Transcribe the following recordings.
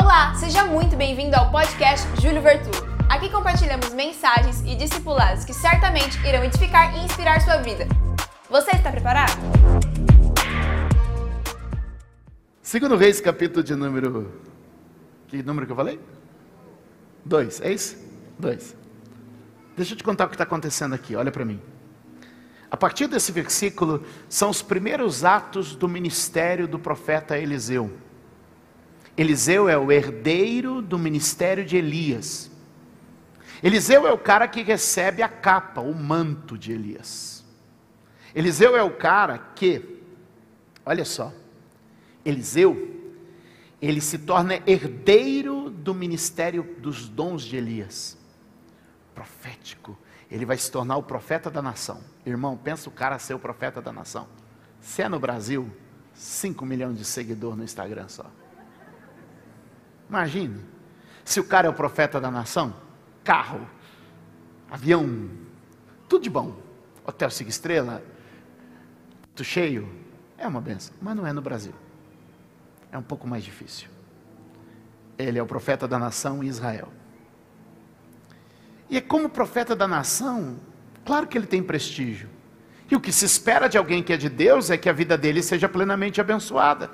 Olá, seja muito bem-vindo ao podcast Júlio Vertulo. Aqui compartilhamos mensagens e discipulados que certamente irão edificar e inspirar sua vida. Você está preparado? Segundo Reis, capítulo de número. Que número que eu falei? Dois, é isso? Dois. Deixa eu te contar o que está acontecendo aqui, olha para mim. A partir desse versículo, são os primeiros atos do ministério do profeta Eliseu. Eliseu é o herdeiro do ministério de Elias. Eliseu é o cara que recebe a capa, o manto de Elias. Eliseu é o cara que, olha só, Eliseu, ele se torna herdeiro do ministério dos dons de Elias, profético. Ele vai se tornar o profeta da nação. Irmão, pensa o cara ser o profeta da nação. Se é no Brasil, 5 milhões de seguidores no Instagram só. Imagine, se o cara é o profeta da nação, carro, avião, tudo de bom, hotel cinco estrela, tudo cheio, é uma benção, mas não é no Brasil. É um pouco mais difícil. Ele é o profeta da nação Israel. E é como profeta da nação, claro que ele tem prestígio. E o que se espera de alguém que é de Deus é que a vida dele seja plenamente abençoada.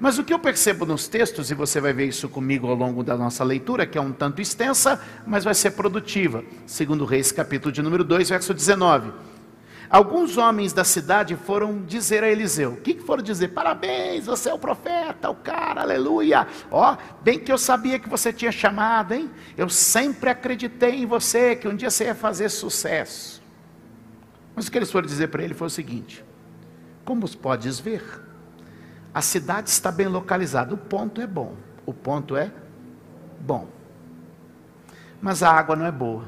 Mas o que eu percebo nos textos, e você vai ver isso comigo ao longo da nossa leitura, que é um tanto extensa, mas vai ser produtiva. Segundo Reis, capítulo de número 2, verso 19. Alguns homens da cidade foram dizer a Eliseu: O que, foram dizer? Parabéns, você é o profeta, o cara, aleluia. Ó, bem que eu sabia que você tinha chamado, hein? Eu sempre acreditei em você, que um dia você ia fazer sucesso. Mas o que eles foram dizer para ele foi o seguinte: Como podes ver, a cidade está bem localizada, o ponto é bom. O ponto é bom. Mas a água não é boa.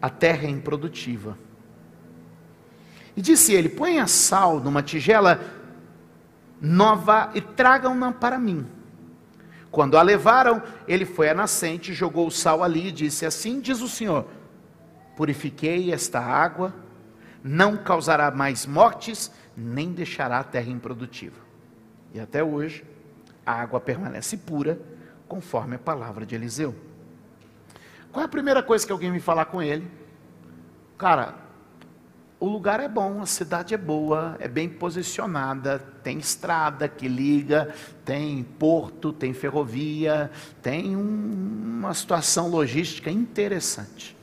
A terra é improdutiva. E disse ele: Ponha sal numa tigela nova e tragam-na para mim. Quando a levaram, ele foi à nascente, jogou o sal ali e disse: Assim diz o Senhor: Purifiquei esta água, não causará mais mortes nem deixará a terra improdutiva. E até hoje, a água permanece pura, conforme a palavra de Eliseu. Qual é a primeira coisa que alguém me falar com ele? Cara, o lugar é bom, a cidade é boa, é bem posicionada, tem estrada que liga, tem porto, tem ferrovia, tem um, uma situação logística interessante.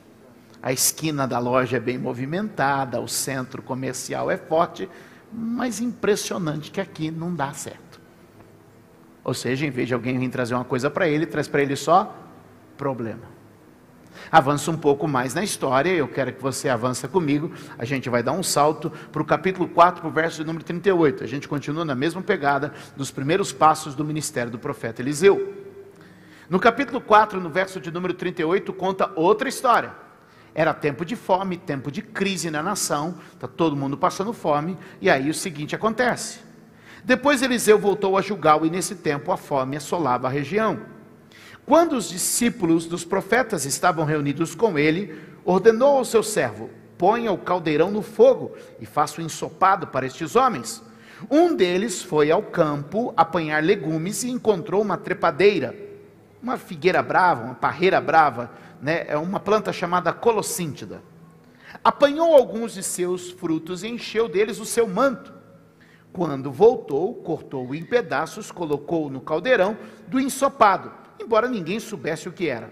A esquina da loja é bem movimentada, o centro comercial é forte, mas impressionante que aqui não dá certo. Ou seja, em vez de alguém vir trazer uma coisa para ele, traz para ele só problema. Avança um pouco mais na história, eu quero que você avance comigo. A gente vai dar um salto para o capítulo 4, para o verso de número 38. A gente continua na mesma pegada dos primeiros passos do ministério do profeta Eliseu. No capítulo 4, no verso de número 38, conta outra história. Era tempo de fome, tempo de crise na nação, está todo mundo passando fome, e aí o seguinte acontece. Depois Eliseu voltou a Jugal, e nesse tempo a fome assolava a região. Quando os discípulos dos profetas estavam reunidos com ele, ordenou ao seu servo: ponha o caldeirão no fogo e faça o ensopado para estes homens. Um deles foi ao campo apanhar legumes e encontrou uma trepadeira, uma figueira brava, uma parreira brava, né, é uma planta chamada colossíntida. Apanhou alguns de seus frutos e encheu deles o seu manto. Quando voltou, cortou-o em pedaços, colocou-o no caldeirão do ensopado, embora ninguém soubesse o que era.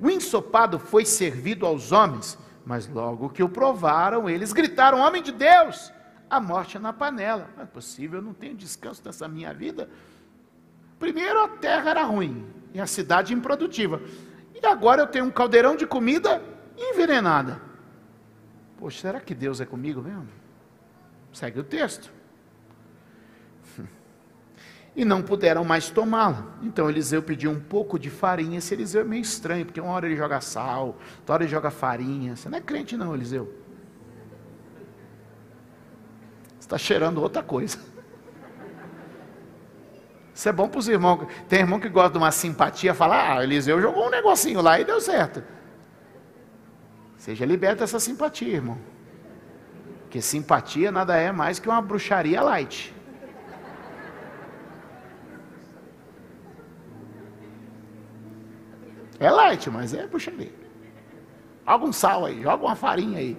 O ensopado foi servido aos homens, mas logo que o provaram, eles gritaram: Homem de Deus, a morte é na panela. Não é possível, eu não tenho descanso nessa minha vida. Primeiro a terra era ruim e a cidade improdutiva. E agora eu tenho um caldeirão de comida envenenada. Poxa, será que Deus é comigo mesmo? Segue o texto. E não puderam mais tomá-la. Então Eliseu pediu um pouco de farinha. Esse Eliseu é meio estranho, porque uma hora ele joga sal, outra hora ele joga farinha. Você não é crente, não, Eliseu. Você está cheirando outra coisa. Isso é bom para os irmãos. Tem irmão que gosta de uma simpatia, falar, ah, Eliseu jogou um negocinho lá e deu certo. Seja liberto dessa simpatia, irmão. Porque simpatia nada é mais que uma bruxaria light. É light, mas é bruxaria. Joga um sal aí, joga uma farinha aí.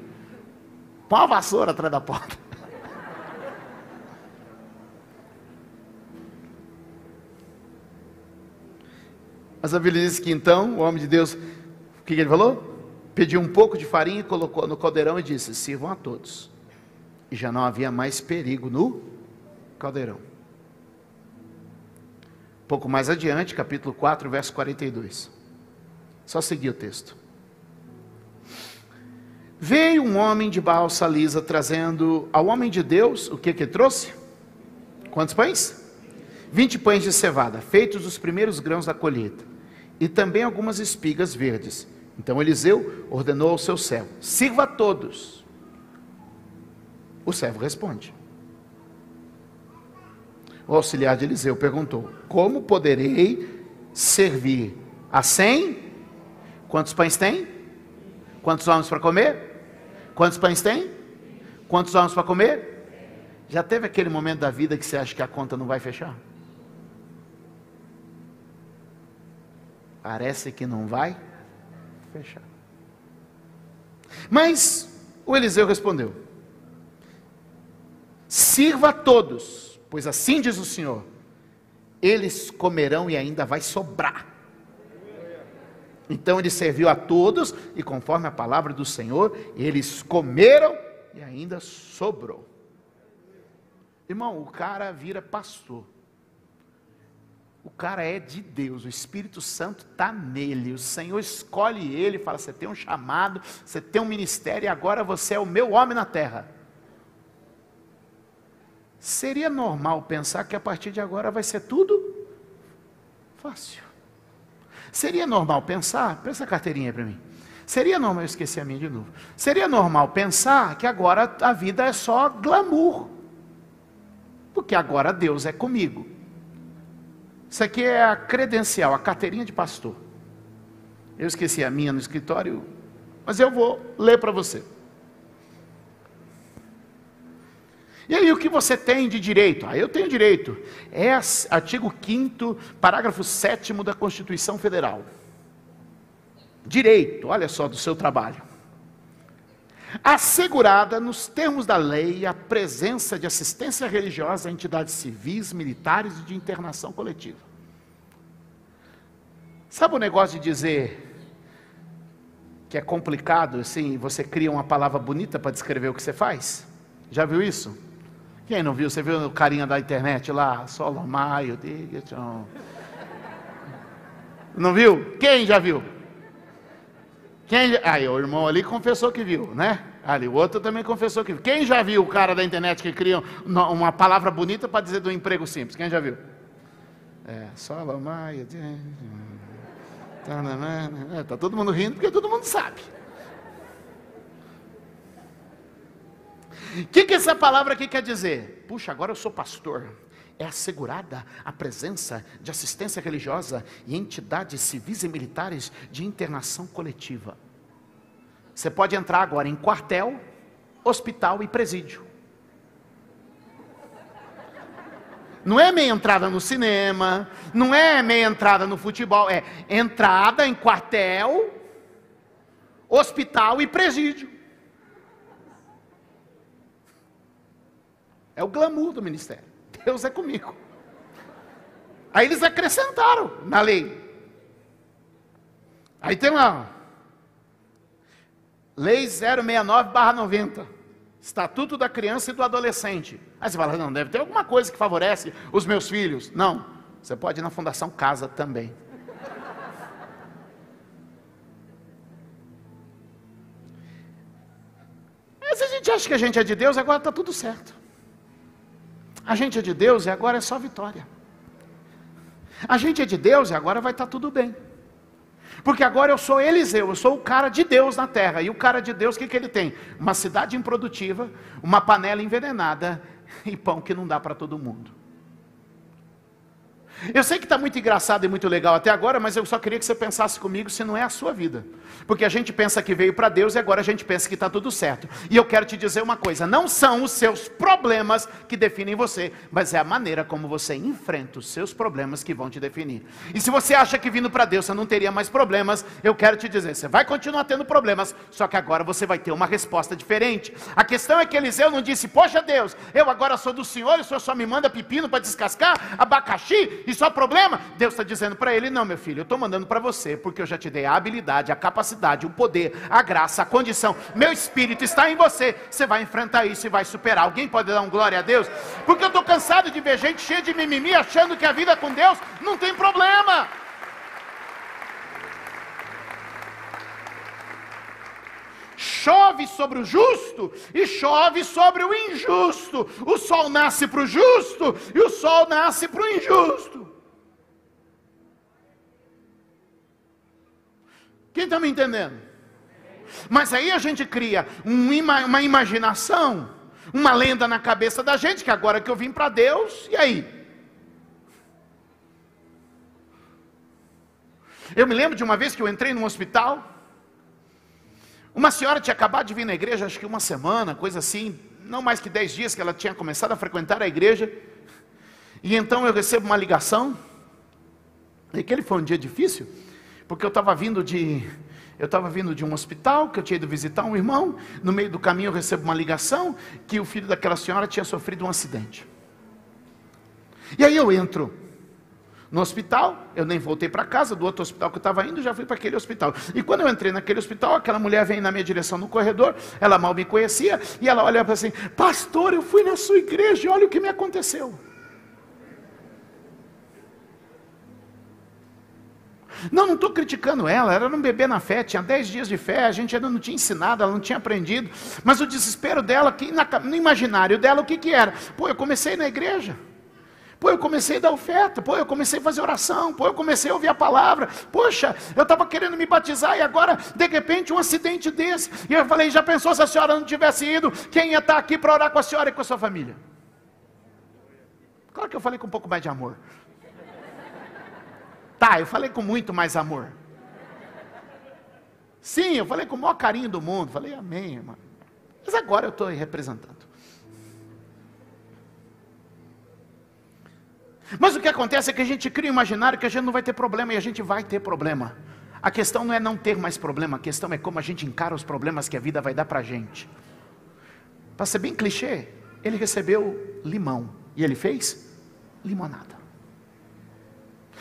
Põe uma vassoura atrás da porta. Mas a Bíblia diz que então o homem de Deus, o que, ele falou? Pediu um pouco de farinha e colocou no caldeirão e disse: Sirvam a todos. E já não havia mais perigo no caldeirão. Pouco mais adiante, capítulo 4, verso 42. Só seguir o texto. Veio um homem de balsa lisa trazendo ao homem de Deus o que que trouxe? Quantos pães? Vinte pães de cevada, feitos dos primeiros grãos da colheita, e também algumas espigas verdes. Então Eliseu ordenou ao seu servo: sirva a todos. O servo responde. O auxiliar de Eliseu perguntou: Como poderei servir a cem? Quantos pães tem? Quantos homens para comer? Quantos pães tem? Quantos homens para comer? Já teve aquele momento da vida que você acha que a conta não vai fechar? Parece que não vai fechar. Mas o Eliseu respondeu: Sirva a todos, pois assim diz o Senhor: eles comerão e ainda vai sobrar. Então ele serviu a todos, e conforme a palavra do Senhor, eles comeram e ainda sobrou. Irmão, o cara vira pastor. O cara é de Deus, o Espírito Santo está nele. O Senhor escolhe ele fala: Você tem um chamado, você tem um ministério e agora você é o meu homem na terra. Seria normal pensar que a partir de agora vai ser tudo fácil. Seria normal pensar, pensa a carteirinha para mim. Seria normal, eu esqueci a minha de novo. Seria normal pensar que agora a vida é só glamour. Porque agora Deus é comigo. Isso aqui é a credencial, a carteirinha de pastor. Eu esqueci a minha no escritório, mas eu vou ler para você. E aí, o que você tem de direito? Ah, eu tenho direito. É artigo 5, parágrafo 7 da Constituição Federal. Direito, olha só, do seu trabalho. Assegurada, nos termos da lei, a presença de assistência religiosa a entidades civis, militares e de internação coletiva. Sabe o negócio de dizer que é complicado, assim, você cria uma palavra bonita para descrever o que você faz? Já viu isso? Quem não viu? Você viu o carinha da internet lá? Solo Maio, Não viu? Quem já viu? Quem? Aí o irmão ali confessou que viu, né? Ali, o outro também confessou que viu. Quem já viu o cara da internet que cria uma palavra bonita para dizer do emprego simples? Quem já viu? É, Solo Maio. Está tá todo mundo rindo porque todo mundo sabe. O que, que essa palavra aqui quer dizer? Puxa, agora eu sou pastor. É assegurada a presença de assistência religiosa e entidades civis e militares de internação coletiva. Você pode entrar agora em quartel, hospital e presídio. Não é meia entrada no cinema, não é meia entrada no futebol, é entrada em quartel, hospital e presídio. É o glamour do ministério. Deus é comigo. Aí eles acrescentaram na lei. Aí tem uma Lei 069/90. Estatuto da criança e do adolescente. Aí você fala, não, deve ter alguma coisa que favorece os meus filhos. Não. Você pode ir na Fundação Casa também. Mas a gente acha que a gente é de Deus, agora está tudo certo. A gente é de Deus e agora é só vitória. A gente é de Deus e agora vai estar tá tudo bem. Porque agora eu sou Eliseu, eu sou o cara de Deus na terra. E o cara de Deus, o que, que ele tem? Uma cidade improdutiva, uma panela envenenada e pão que não dá para todo mundo. Eu sei que está muito engraçado e muito legal até agora, mas eu só queria que você pensasse comigo se não é a sua vida. Porque a gente pensa que veio para Deus e agora a gente pensa que está tudo certo. E eu quero te dizer uma coisa: não são os seus problemas que definem você, mas é a maneira como você enfrenta os seus problemas que vão te definir. E se você acha que vindo para Deus você não teria mais problemas, eu quero te dizer: você vai continuar tendo problemas, só que agora você vai ter uma resposta diferente. A questão é que Eliseu não disse: Poxa Deus, eu agora sou do Senhor e o Senhor só me manda pepino para descascar, abacaxi e só problema? Deus está dizendo para ele: Não, meu filho, eu estou mandando para você, porque eu já te dei a habilidade, a capacidade, o poder, a graça, a condição. Meu espírito está em você. Você vai enfrentar isso e vai superar. Alguém pode dar um glória a Deus? Porque eu estou cansado de ver gente cheia de mimimi achando que a vida com Deus não tem problema. Chove sobre o justo e chove sobre o injusto. O sol nasce para o justo e o sol nasce para o injusto. Quem está me entendendo? Mas aí a gente cria uma imaginação, uma lenda na cabeça da gente, que agora que eu vim para Deus, e aí? Eu me lembro de uma vez que eu entrei num hospital, uma senhora tinha acabado de vir na igreja, acho que uma semana, coisa assim, não mais que dez dias que ela tinha começado a frequentar a igreja, e então eu recebo uma ligação, e aquele foi um dia difícil, porque eu estava vindo de eu estava vindo de um hospital que eu tinha ido visitar um irmão. No meio do caminho eu recebo uma ligação que o filho daquela senhora tinha sofrido um acidente. E aí eu entro no hospital, eu nem voltei para casa, do outro hospital que eu estava indo, já fui para aquele hospital. E quando eu entrei naquele hospital, aquela mulher vem na minha direção no corredor, ela mal me conhecia, e ela olha para assim: Pastor, eu fui na sua igreja olha o que me aconteceu. Não, não estou criticando ela, ela era um bebê na fé, tinha 10 dias de fé, a gente ainda não tinha ensinado, ela não tinha aprendido. Mas o desespero dela, que, no imaginário dela, o que, que era? Pô, eu comecei na igreja. Pô, eu comecei a dar oferta. Pô, eu comecei a fazer oração. Pô, eu comecei a ouvir a palavra. Poxa, eu estava querendo me batizar e agora, de repente, um acidente desse. E eu falei: já pensou se a senhora não tivesse ido? Quem ia estar aqui para orar com a senhora e com a sua família? Claro que eu falei com um pouco mais de amor. Tá, eu falei com muito mais amor. Sim, eu falei com o maior carinho do mundo. Falei, amém, irmão. Mas agora eu estou representando. Mas o que acontece é que a gente cria um imaginário que a gente não vai ter problema e a gente vai ter problema. A questão não é não ter mais problema, a questão é como a gente encara os problemas que a vida vai dar para a gente. Para ser bem clichê, ele recebeu limão e ele fez limonada.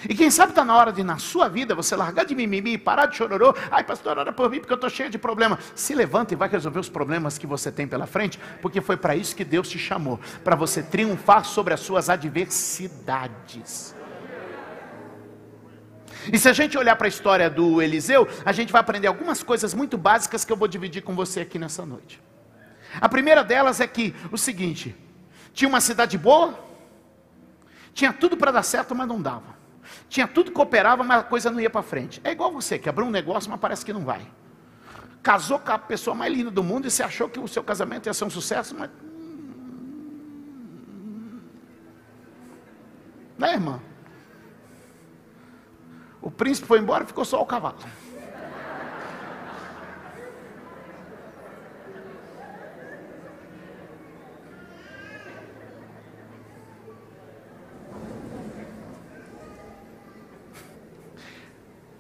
E quem sabe está na hora de, na sua vida, você largar de mimimi, parar de chororô. Ai, pastor, ora por mim, porque eu estou cheio de problemas. Se levanta e vai resolver os problemas que você tem pela frente, porque foi para isso que Deus te chamou para você triunfar sobre as suas adversidades. E se a gente olhar para a história do Eliseu, a gente vai aprender algumas coisas muito básicas que eu vou dividir com você aqui nessa noite. A primeira delas é que o seguinte: tinha uma cidade boa, tinha tudo para dar certo, mas não dava. Tinha tudo que cooperava, mas a coisa não ia para frente. É igual você, que abriu um negócio, mas parece que não vai. Casou com a pessoa mais linda do mundo e você achou que o seu casamento ia ser um sucesso, mas. Né, irmã? O príncipe foi embora e ficou só o cavalo.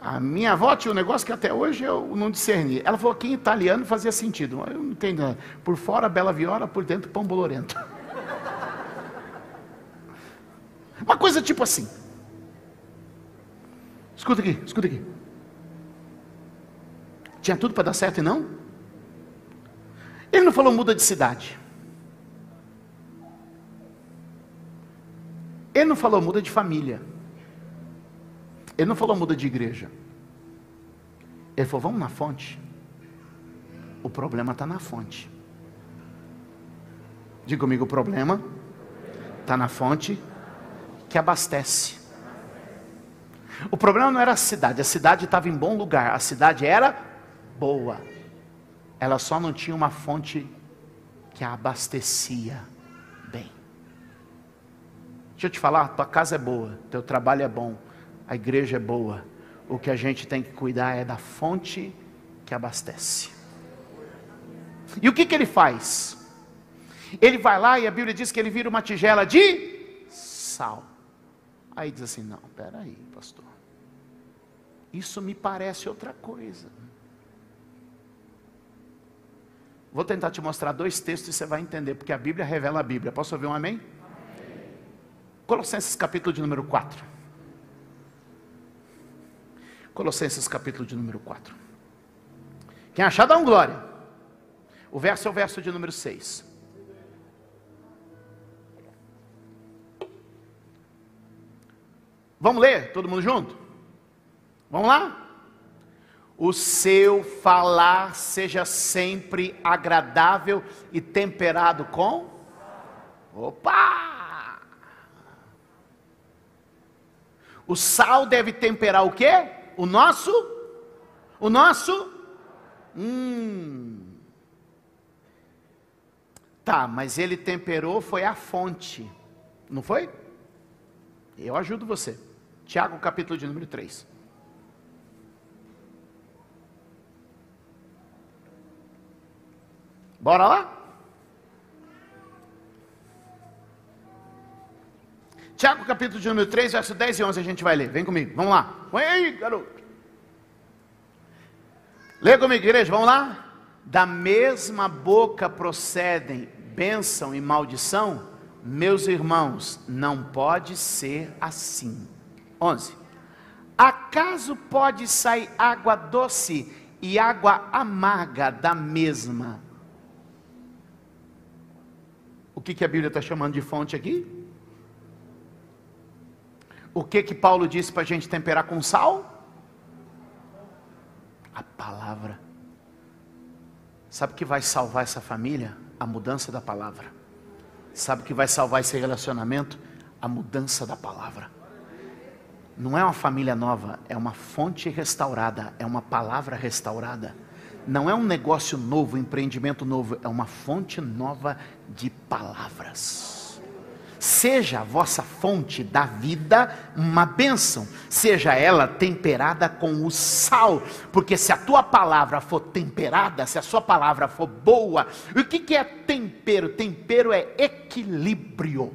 A minha avó tinha um negócio que até hoje eu não discerni. Ela falou que em italiano fazia sentido. Eu não entendo. Por fora, bela viola, por dentro, pão bolorento. Uma coisa tipo assim. Escuta aqui, escuta aqui. Tinha tudo para dar certo e não? Ele não falou muda de cidade. Ele não falou muda de família. Ele não falou muda de igreja. Ele falou: vamos na fonte. O problema está na fonte. Diga comigo: o problema está na fonte que abastece. O problema não era a cidade, a cidade estava em bom lugar, a cidade era boa. Ela só não tinha uma fonte que a abastecia bem. Deixa eu te falar, tua casa é boa, teu trabalho é bom, a igreja é boa. O que a gente tem que cuidar é da fonte que abastece. E o que, que ele faz? Ele vai lá e a Bíblia diz que ele vira uma tigela de sal. Aí diz assim: não, peraí, pastor. Isso me parece outra coisa. Vou tentar te mostrar dois textos e você vai entender, porque a Bíblia revela a Bíblia. Posso ouvir um amém? amém. Colossenses capítulo de número 4. Colossenses capítulo de número 4. Quem achar, dá um glória. O verso é o verso de número 6. Vamos ler, todo mundo junto? Vamos lá? o seu falar seja sempre agradável e temperado com? Opa! O sal deve temperar o quê? O nosso? O nosso? Hum. Tá, mas ele temperou foi a fonte, não foi? Eu ajudo você. Tiago capítulo de número 3. Bora lá? Tiago capítulo de número 3, verso 10 e 11 a gente vai ler. Vem comigo, vamos lá. Põe aí, garoto. Lê comigo, igreja, vamos lá? Da mesma boca procedem bênção e maldição, meus irmãos, não pode ser assim. 11. Acaso pode sair água doce e água amarga da mesma o que, que a Bíblia está chamando de fonte aqui? O que que Paulo disse para a gente temperar com sal? A palavra. Sabe o que vai salvar essa família? A mudança da palavra. Sabe o que vai salvar esse relacionamento? A mudança da palavra. Não é uma família nova, é uma fonte restaurada, é uma palavra restaurada não é um negócio novo, um empreendimento novo, é uma fonte nova de palavras. Seja a vossa fonte da vida uma bênção, seja ela temperada com o sal, porque se a tua palavra for temperada, se a sua palavra for boa, o que, é tempero? Tempero é equilíbrio.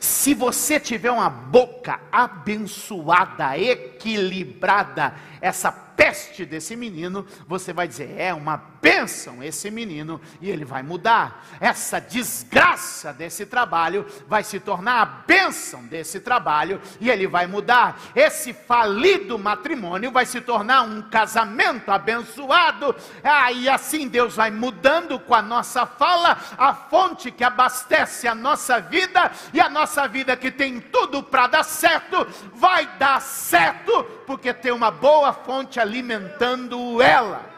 Se você tiver uma boca abençoada, equilibrada, essa peste desse menino, você vai dizer: é uma bênção esse menino e ele vai mudar. Essa desgraça desse trabalho vai se tornar a bênção desse trabalho e ele vai mudar. Esse falido matrimônio vai se tornar um casamento abençoado. Ah, e assim Deus vai mudando com a nossa fala a fonte que abastece a nossa vida e a nossa vida que tem tudo para dar certo, vai dar certo, porque tem uma boa fonte alimentando ela.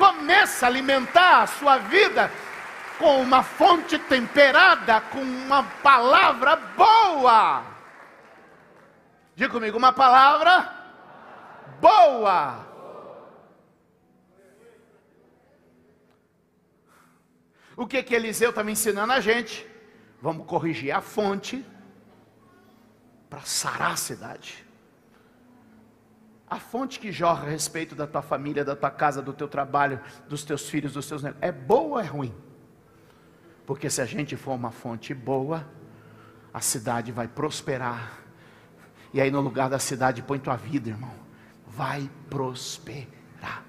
Começa a alimentar a sua vida com uma fonte temperada, com uma palavra boa. Diga comigo, uma palavra boa. O que que Eliseu está me ensinando a gente? Vamos corrigir a fonte para sarar a cidade. A fonte que jorra a respeito da tua família, da tua casa, do teu trabalho, dos teus filhos, dos teus negócios, é boa ou é ruim? Porque se a gente for uma fonte boa, a cidade vai prosperar. E aí no lugar da cidade põe tua vida, irmão. Vai prosperar.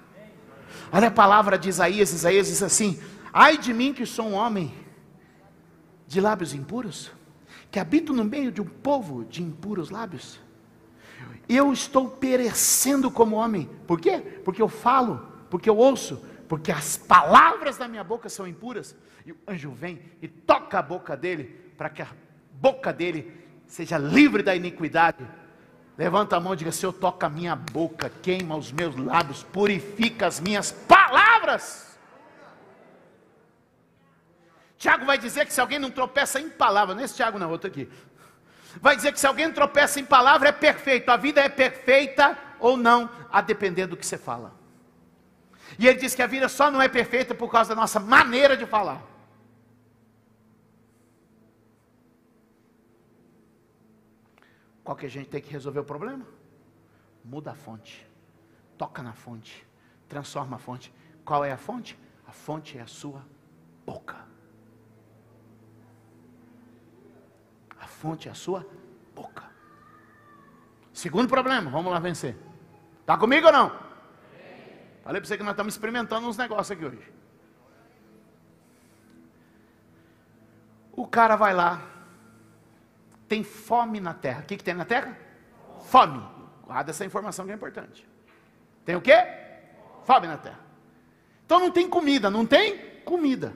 Olha a palavra de Isaías, Isaías diz assim: Ai de mim que sou um homem de lábios impuros, que habito no meio de um povo de impuros lábios eu estou perecendo como homem. Por quê? Porque eu falo, porque eu ouço, porque as palavras da minha boca são impuras. E o anjo vem e toca a boca dele, para que a boca dele seja livre da iniquidade. Levanta a mão e diga: Senhor, toca a minha boca, queima os meus lábios, purifica as minhas palavras. Tiago vai dizer que se alguém não tropeça em palavra, nesse Tiago não, outro aqui Vai dizer que se alguém tropeça em palavra, é perfeito. A vida é perfeita ou não, a depender do que você fala. E ele diz que a vida só não é perfeita por causa da nossa maneira de falar. Qual que a gente tem que resolver o problema? Muda a fonte. Toca na fonte. Transforma a fonte. Qual é a fonte? A fonte é a sua boca. Fonte é a sua boca. Segundo problema, vamos lá vencer. Está comigo ou não? Falei para você que nós estamos experimentando uns negócios aqui hoje. O cara vai lá, tem fome na terra. O que, que tem na terra? Fome. Guarda essa informação que é importante. Tem o quê? Fome na terra. Então não tem comida, não tem comida.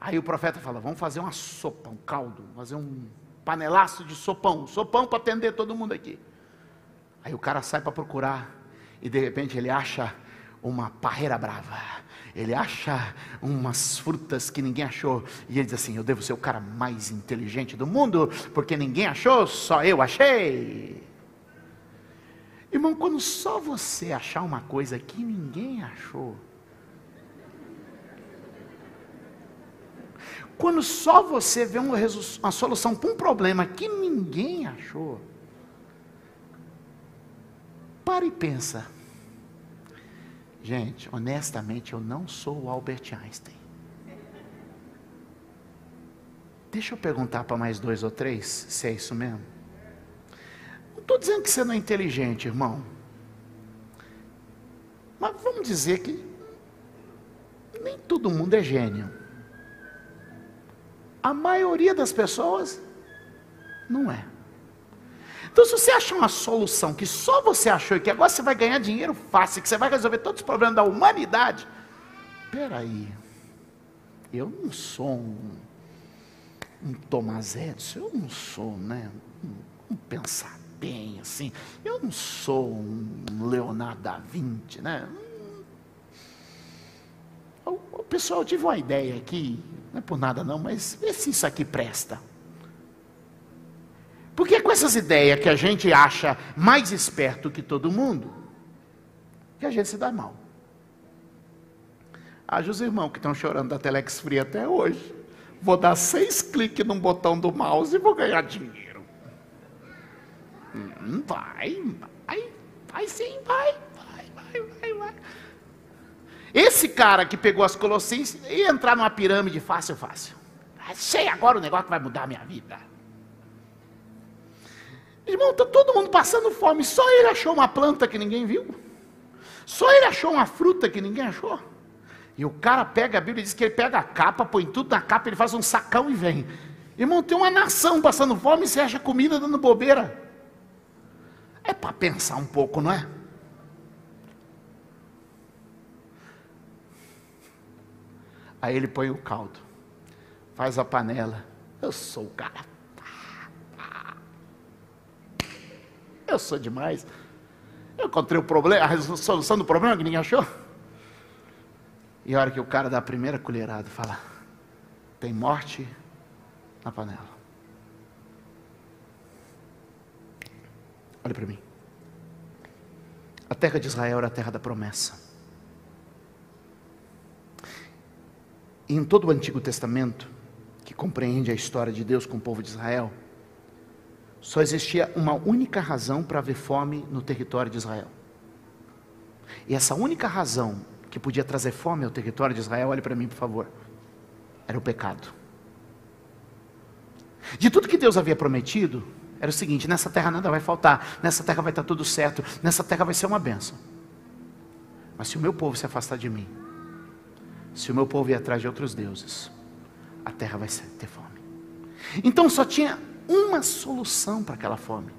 Aí o profeta fala: vamos fazer uma sopa, um caldo, fazer um panelaço de sopão, sopão para atender todo mundo aqui. Aí o cara sai para procurar e de repente ele acha uma parreira brava. Ele acha umas frutas que ninguém achou. E ele diz assim: Eu devo ser o cara mais inteligente do mundo, porque ninguém achou, só eu achei. Irmão, quando só você achar uma coisa que ninguém achou, quando só você vê uma, solução para um problema que ninguém achou, para e pensa. Gente, honestamente, eu não sou o Albert Einstein. Deixa eu perguntar para mais dois ou três se é isso mesmo. Não estou dizendo que você não é inteligente, irmão. Mas vamos dizer que nem todo mundo é gênio. A maioria das pessoas não é. Então, se você achar uma solução que só você achou e que agora você vai ganhar dinheiro fácil, que você vai resolver todos os problemas da humanidade, peraí, eu não sou um, um Thomas Edison, eu não sou, né, um, um pensar bem assim, eu não sou um Leonardo da Vinci, né? O, pessoal, eu tive uma ideia aqui, não é por nada não, mas vê se isso aqui presta. Porque é com essas ideias que a gente acha mais esperto que todo mundo, que a gente se dá mal. Haja os irmãos que estão chorando da Telex Free até hoje. Vou dar seis cliques num botão do mouse e vou ganhar dinheiro. Hum, vai, vai, vai sim, vai, vai, vai, vai, vai. Esse cara que pegou as colossins ia entrar numa pirâmide fácil, fácil. Achei agora o negócio que vai mudar a minha vida. Irmão, está todo mundo passando fome. Só ele achou uma planta que ninguém viu. Só ele achou uma fruta que ninguém achou. E o cara pega a Bíblia e diz que ele pega a capa, põe tudo na capa, ele faz um sacão e vem. Irmão, tem uma nação passando fome e você acha comida dando bobeira. É para pensar um pouco, não é? Aí ele põe o caldo, faz a panela. Eu sou o cara Eu sou demais. Eu encontrei o problema, a solução do problema que ninguém achou. E a hora que o cara dá a primeira colherada, fala: tem morte na panela. Olha para mim. A terra de Israel era a terra da promessa. Em todo o Antigo Testamento, que compreende a história de Deus com o povo de Israel, só existia uma única razão para haver fome no território de Israel. E essa única razão que podia trazer fome ao território de Israel, olhe para mim, por favor, era o pecado. De tudo que Deus havia prometido, era o seguinte: nessa terra nada vai faltar, nessa terra vai estar tudo certo, nessa terra vai ser uma benção. Mas se o meu povo se afastar de mim, se o meu povo ir atrás de outros deuses, a terra vai ter fome. Então só tinha uma solução para aquela fome.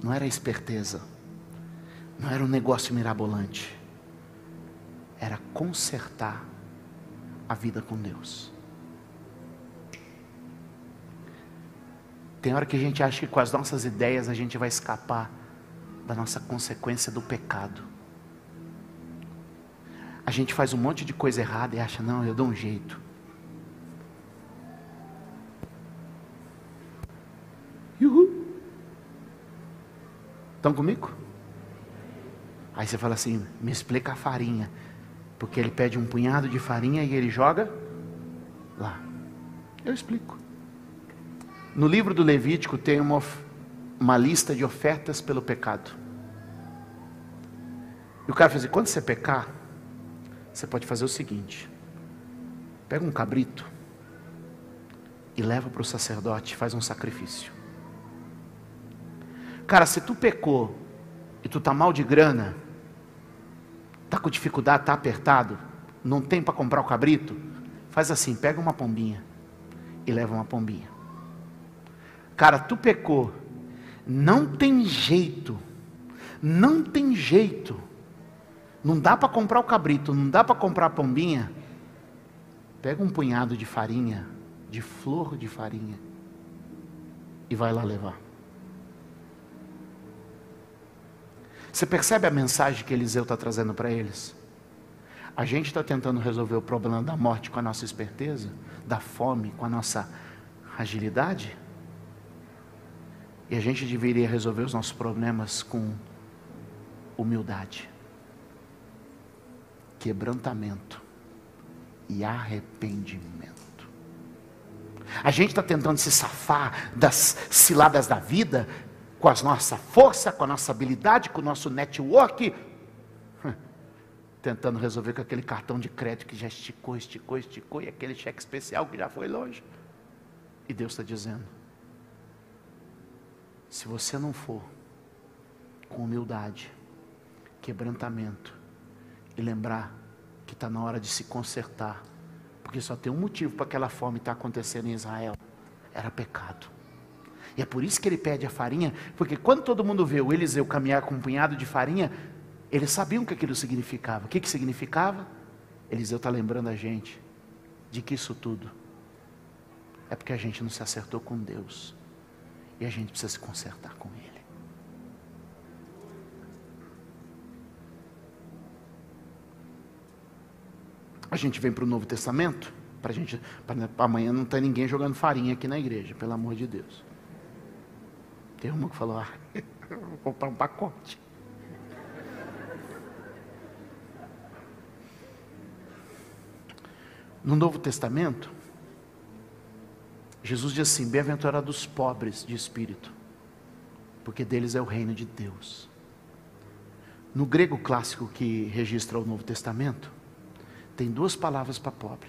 Não era esperteza, não era um negócio mirabolante, era consertar a vida com Deus. Tem hora que a gente acha que com as nossas ideias a gente vai escapar da nossa consequência do pecado. A gente faz um monte de coisa errada e acha, não, eu dou um jeito. Estão comigo? Aí você fala assim: me explica a farinha. Porque ele pede um punhado de farinha e ele joga lá. Eu explico. No livro do Levítico tem uma, uma lista de ofertas pelo pecado. E o cara fez assim: quando você pecar, você pode fazer o seguinte: pega um cabrito e leva para o sacerdote, faz um sacrifício. Cara, se tu pecou e tu tá mal de grana, tá com dificuldade, tá apertado, não tem para comprar o cabrito, faz assim, pega uma pombinha e leva uma pombinha. Cara, tu pecou, não tem jeito, não tem jeito. Não dá para comprar o cabrito, não dá para comprar a pombinha. Pega um punhado de farinha, de flor de farinha, e vai lá levar. Você percebe a mensagem que Eliseu está trazendo para eles? A gente está tentando resolver o problema da morte com a nossa esperteza, da fome com a nossa agilidade. E a gente deveria resolver os nossos problemas com humildade, quebrantamento e arrependimento. A gente está tentando se safar das ciladas da vida com a nossa força, com a nossa habilidade, com o nosso network, tentando resolver com aquele cartão de crédito que já esticou, esticou, esticou, e aquele cheque especial que já foi longe. E Deus está dizendo: se você não for com humildade, quebrantamento e lembrar que está na hora de se consertar, porque só tem um motivo para aquela fome estar tá acontecendo em Israel: era pecado. E é por isso que ele pede a farinha, porque quando todo mundo vê o Eliseu caminhar com um punhado de farinha, eles sabiam o que aquilo significava. O que, que significava? Eliseu está lembrando a gente de que isso tudo é porque a gente não se acertou com Deus. E a gente precisa se consertar com Ele. A gente vem para o Novo Testamento, para gente, para amanhã não ter ninguém jogando farinha aqui na igreja, pelo amor de Deus. Tem uma que falou, ah, vou comprar um pacote. No Novo Testamento, Jesus diz assim: Bem-aventurados os pobres de espírito, porque deles é o reino de Deus. No grego clássico que registra o Novo Testamento, tem duas palavras para pobre.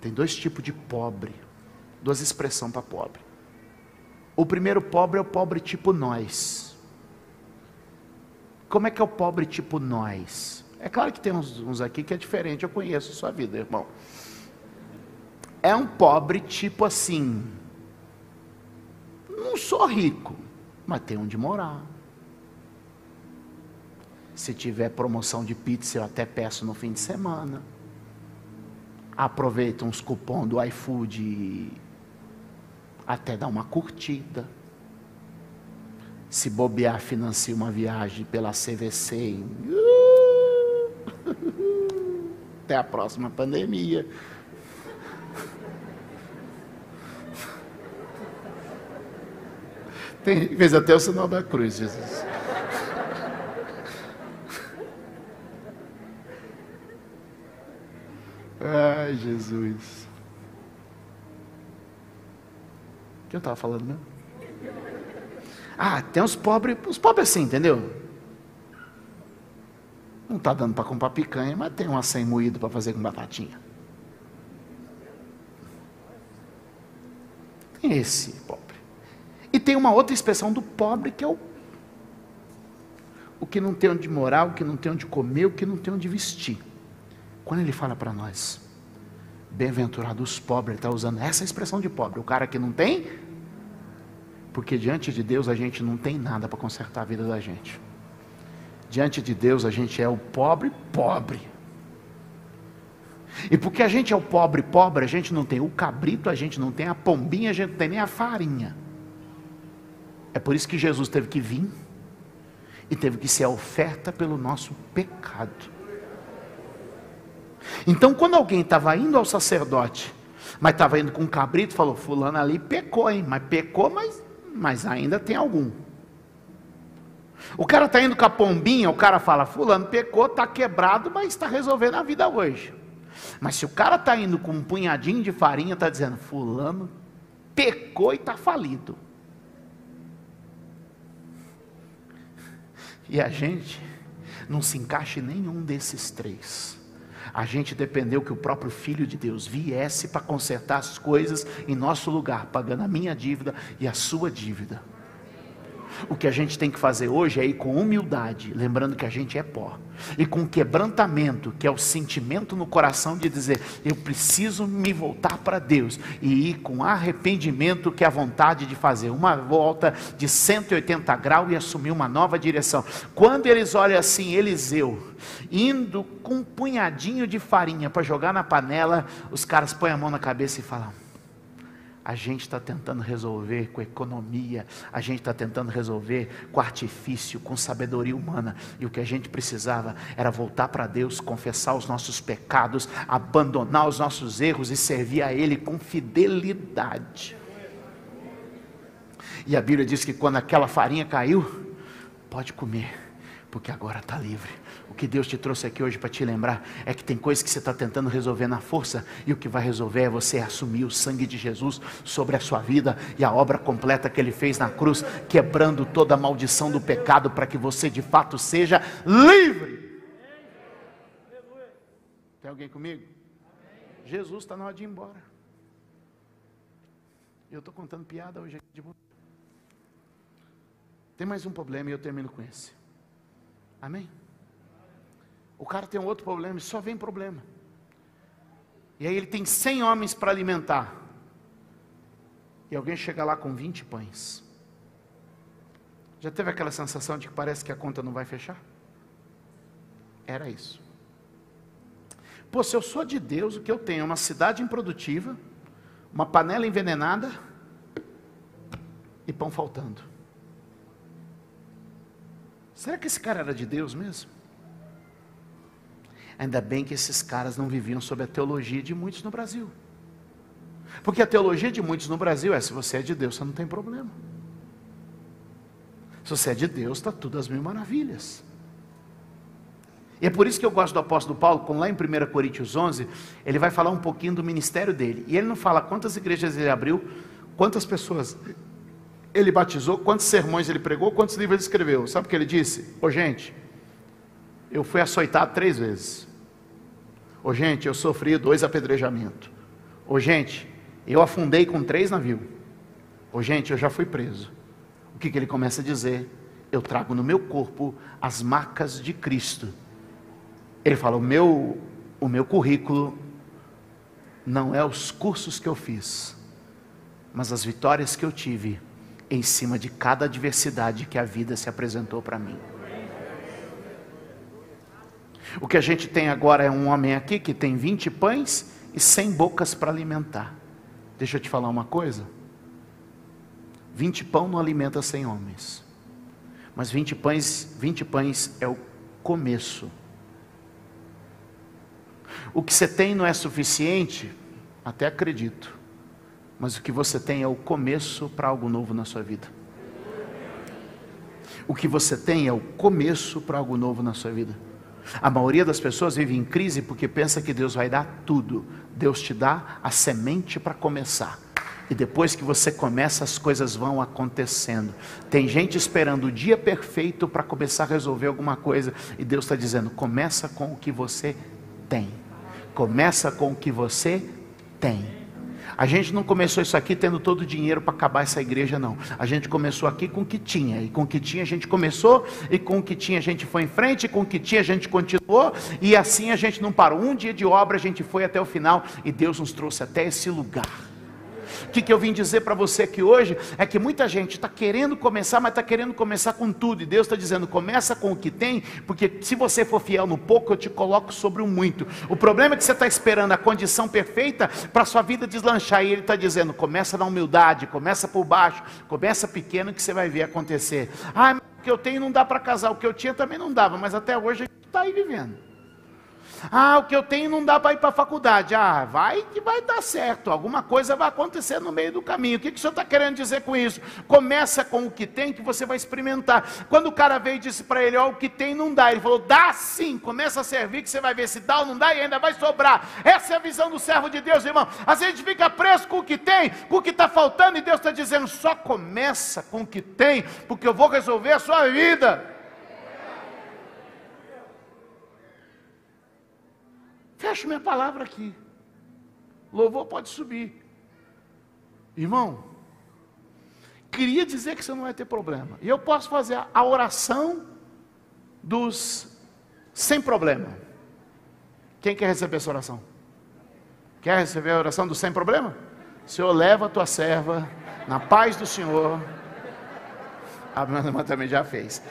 Tem dois tipos de pobre, duas expressões para pobre. O primeiro pobre é o pobre tipo nós. Como é que é o pobre tipo nós? É claro que tem uns, uns aqui que é diferente, eu conheço a sua vida, irmão. É um pobre tipo assim. Não sou rico, mas tenho onde morar. Se tiver promoção de pizza, eu até peço no fim de semana. Aproveita uns cupom do iFood até dar uma curtida. Se bobear, financia uma viagem pela CVC. Até a próxima pandemia. Tem, fez até o sinal da cruz, Jesus. Ai, Jesus. O que eu estava falando mesmo? Ah, tem os pobres, os pobres assim, entendeu? Não está dando para comprar picanha, mas tem um acém moído para fazer com batatinha. Tem esse pobre. E tem uma outra expressão do pobre que é o o que não tem onde morar, o que não tem onde comer, o que não tem onde vestir. Quando ele fala para nós, Bem-aventurado os pobres, ele está usando essa expressão de pobre. O cara que não tem, porque diante de Deus a gente não tem nada para consertar a vida da gente. Diante de Deus a gente é o pobre, pobre. E porque a gente é o pobre, pobre, a gente não tem o cabrito, a gente não tem a pombinha, a gente não tem nem a farinha. É por isso que Jesus teve que vir e teve que ser oferta pelo nosso pecado. Então, quando alguém estava indo ao sacerdote, mas estava indo com um cabrito, falou: Fulano ali pecou, hein? Mas pecou, mas, mas ainda tem algum. O cara está indo com a pombinha, o cara fala: Fulano pecou, está quebrado, mas está resolvendo a vida hoje. Mas se o cara está indo com um punhadinho de farinha, está dizendo: Fulano pecou e está falido. E a gente não se encaixa em nenhum desses três. A gente dependeu que o próprio Filho de Deus viesse para consertar as coisas em nosso lugar, pagando a minha dívida e a sua dívida. O que a gente tem que fazer hoje é ir com humildade, lembrando que a gente é pó, e com quebrantamento, que é o sentimento no coração de dizer: eu preciso me voltar para Deus, e ir com arrependimento, que é a vontade de fazer uma volta de 180 graus e assumir uma nova direção. Quando eles olham assim, Eliseu, indo com um punhadinho de farinha para jogar na panela, os caras põem a mão na cabeça e falam: a gente está tentando resolver com economia, a gente está tentando resolver com artifício, com sabedoria humana. E o que a gente precisava era voltar para Deus, confessar os nossos pecados, abandonar os nossos erros e servir a Ele com fidelidade. E a Bíblia diz que quando aquela farinha caiu, pode comer, porque agora está livre o que Deus te trouxe aqui hoje para te lembrar é que tem coisas que você está tentando resolver na força, e o que vai resolver é você assumir o sangue de Jesus sobre a sua vida e a obra completa que Ele fez na cruz, quebrando toda a maldição do pecado, para que você de fato seja livre. Tem alguém comigo? Jesus está na hora de ir embora. Eu estou contando piada hoje aqui de Tem mais um problema e eu termino com esse. Amém? O cara tem outro problema e só vem problema. E aí ele tem 100 homens para alimentar. E alguém chega lá com 20 pães. Já teve aquela sensação de que parece que a conta não vai fechar? Era isso. Pô, se eu sou de Deus, o que eu tenho é uma cidade improdutiva, uma panela envenenada e pão faltando. Será que esse cara era de Deus mesmo? Ainda bem que esses caras não viviam sob a teologia de muitos no Brasil. Porque a teologia de muitos no Brasil é: se você é de Deus, você não tem problema. Se você é de Deus, está tudo às mil maravilhas. E é por isso que eu gosto do apóstolo Paulo, quando lá em 1 Coríntios 11, ele vai falar um pouquinho do ministério dele. E ele não fala quantas igrejas ele abriu, quantas pessoas ele batizou, quantos sermões ele pregou, quantos livros ele escreveu. Sabe o que ele disse? Ô gente, eu fui açoitado três vezes. Ô gente, eu sofri dois apedrejamentos. Ô gente, eu afundei com três navios. Ô gente, eu já fui preso. O que, que ele começa a dizer? Eu trago no meu corpo as marcas de Cristo. Ele fala: o meu, o meu currículo não é os cursos que eu fiz, mas as vitórias que eu tive em cima de cada adversidade que a vida se apresentou para mim. O que a gente tem agora é um homem aqui que tem 20 pães e 100 bocas para alimentar. Deixa eu te falar uma coisa. 20 pão não alimenta 100 homens. Mas 20 pães, 20 pães é o começo. O que você tem não é suficiente, até acredito. Mas o que você tem é o começo para algo novo na sua vida. O que você tem é o começo para algo novo na sua vida. A maioria das pessoas vive em crise porque pensa que Deus vai dar tudo. Deus te dá a semente para começar. E depois que você começa, as coisas vão acontecendo. Tem gente esperando o dia perfeito para começar a resolver alguma coisa. E Deus está dizendo: começa com o que você tem. Começa com o que você tem. A gente não começou isso aqui tendo todo o dinheiro para acabar essa igreja, não. A gente começou aqui com o que tinha. E com o que tinha a gente começou, e com o que tinha a gente foi em frente, e com o que tinha a gente continuou, e assim a gente não parou. Um dia de obra a gente foi até o final, e Deus nos trouxe até esse lugar. Que, que eu vim dizer para você aqui hoje é que muita gente está querendo começar, mas está querendo começar com tudo. E Deus está dizendo: começa com o que tem, porque se você for fiel no pouco, eu te coloco sobre o muito. O problema é que você está esperando a condição perfeita para sua vida deslanchar. E Ele está dizendo: começa na humildade, começa por baixo, começa pequeno que você vai ver acontecer. Ah, o que eu tenho não dá para casar, o que eu tinha também não dava, mas até hoje a gente está aí vivendo. Ah, o que eu tenho não dá para ir para a faculdade. Ah, vai que vai dar certo. Alguma coisa vai acontecer no meio do caminho. O que, que o senhor está querendo dizer com isso? Começa com o que tem que você vai experimentar. Quando o cara veio e disse para ele: Ó, oh, o que tem não dá. Ele falou: dá sim. Começa a servir que você vai ver se dá ou não dá e ainda vai sobrar. Essa é a visão do servo de Deus, irmão. A gente fica preso com o que tem, com o que está faltando, e Deus está dizendo: só começa com o que tem, porque eu vou resolver a sua vida. Fecho minha palavra aqui. Louvor pode subir. Irmão, queria dizer que você não vai ter problema. E eu posso fazer a oração dos sem problema. Quem quer receber essa oração? Quer receber a oração do sem problema? Senhor, leva a tua serva na paz do Senhor. A minha irmã também já fez.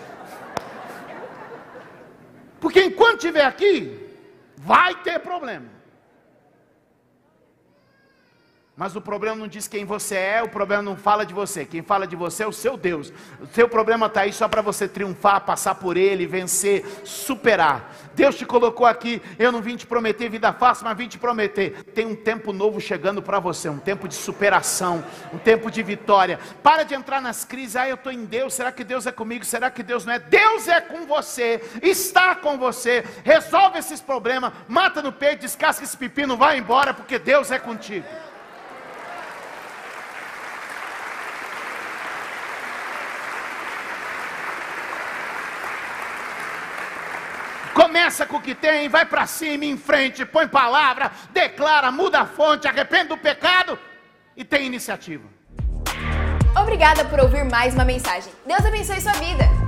Porque enquanto estiver aqui, vai ter problema. Mas o problema não diz quem você é, o problema não fala de você. Quem fala de você é o seu Deus. O seu problema está aí só para você triunfar, passar por ele, vencer, superar. Deus te colocou aqui. Eu não vim te prometer vida fácil, mas vim te prometer. Tem um tempo novo chegando para você, um tempo de superação, um tempo de vitória. Para de entrar nas crises. Ah, eu estou em Deus. Será que Deus é comigo? Será que Deus não é? Deus é com você, está com você. Resolve esses problemas, mata no peito, descasca esse pepino, vai embora, porque Deus é contigo. Começa com o que tem, vai para cima, em frente, põe palavra, declara, muda a fonte, arrepende do pecado e tem iniciativa. Obrigada por ouvir mais uma mensagem. Deus abençoe sua vida.